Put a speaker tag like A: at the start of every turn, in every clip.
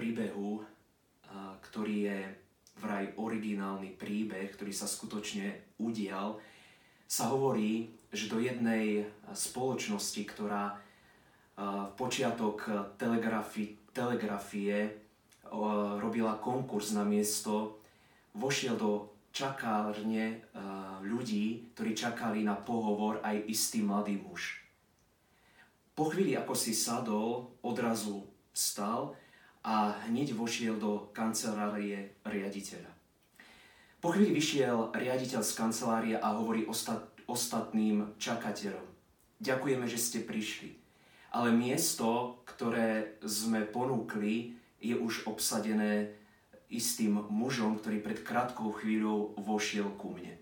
A: príbehu, ktorý je vraj originálny príbeh, ktorý sa skutočne udial, sa hovorí, že do jednej spoločnosti, ktorá v počiatok telegrafie, telegrafie robila konkurs na miesto, vošiel do čakárne ľudí, ktorí čakali na pohovor aj istý mladý muž. Po chvíli, ako si sadol, odrazu vstal a hneď vošiel do kancelárie riaditeľa. Po chvíli vyšiel riaditeľ z kancelárie a hovorí ostat, ostatným čakateľom. Ďakujeme, že ste prišli. Ale miesto, ktoré sme ponúkli, je už obsadené istým mužom, ktorý pred krátkou chvíľou vošiel ku mne.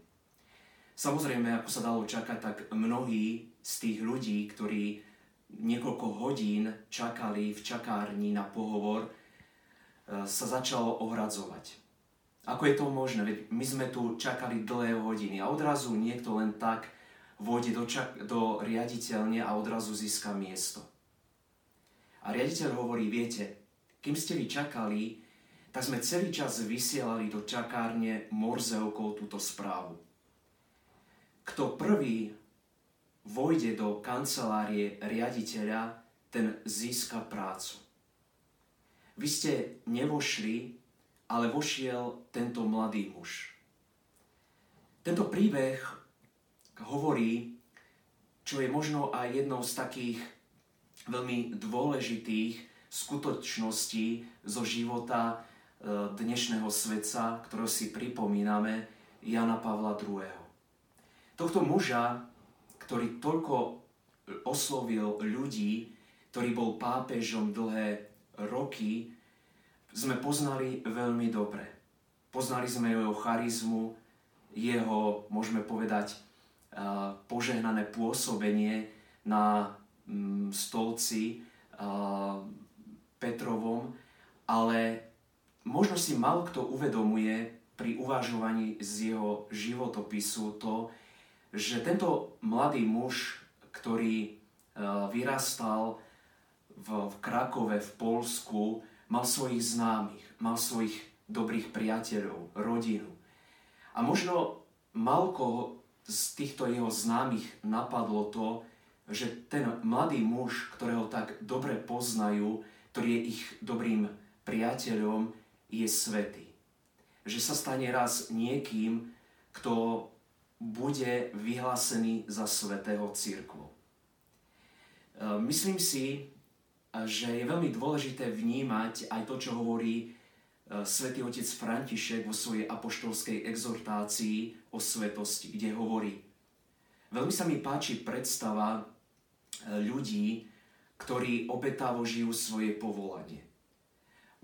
A: Samozrejme, ako sa dalo čakať, tak mnohí z tých ľudí, ktorí niekoľko hodín čakali v čakárni na pohovor, e, sa začalo ohradzovať. Ako je to možné? Veď my sme tu čakali dlhé hodiny a odrazu niekto len tak vôjde do, čak- do riaditeľne a odrazu získa miesto. A riaditeľ hovorí, viete, kým ste vy čakali, tak sme celý čas vysielali do čakárne morzeokov túto správu. Kto prvý vojde do kancelárie riaditeľa, ten získa prácu. Vy ste nevošli, ale vošiel tento mladý muž. Tento príbeh hovorí, čo je možno aj jednou z takých veľmi dôležitých skutočností zo života e, dnešného sveta, ktorého si pripomíname, Jana Pavla II. Tohto muža ktorý toľko oslovil ľudí, ktorý bol pápežom dlhé roky, sme poznali veľmi dobre. Poznali sme jeho charizmu, jeho, môžeme povedať, požehnané pôsobenie na mm, stolci Petrovom, ale možno si mal kto uvedomuje pri uvažovaní z jeho životopisu to, že tento mladý muž, ktorý e, vyrastal v, Krakove, v Polsku, mal svojich známych, mal svojich dobrých priateľov, rodinu. A možno malko z týchto jeho známych napadlo to, že ten mladý muž, ktorého tak dobre poznajú, ktorý je ich dobrým priateľom, je svetý. Že sa stane raz niekým, kto bude vyhlásený za svetého církvu. E, myslím si, že je veľmi dôležité vnímať aj to, čo hovorí e, svätý otec František vo svojej apoštolskej exhortácii o svetosti, kde hovorí Veľmi sa mi páči predstava e, ľudí, ktorí obetavo žijú svoje povolanie.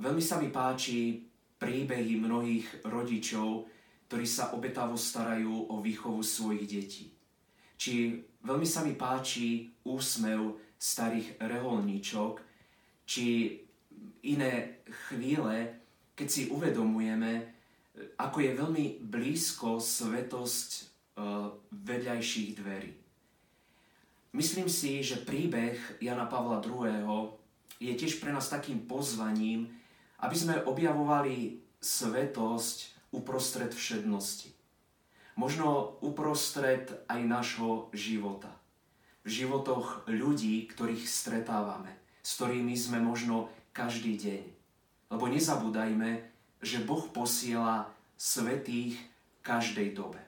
A: Veľmi sa mi páči príbehy mnohých rodičov, ktorí sa obetavo starajú o výchovu svojich detí. Či veľmi sa mi páči úsmev starých reholníčok, či iné chvíle, keď si uvedomujeme, ako je veľmi blízko svetosť e, vedľajších dverí. Myslím si, že príbeh Jana Pavla II. je tiež pre nás takým pozvaním, aby sme objavovali svetosť uprostred všednosti. Možno uprostred aj nášho života. V životoch ľudí, ktorých stretávame, s ktorými sme možno každý deň. Lebo nezabúdajme, že Boh posiela svetých každej dobe.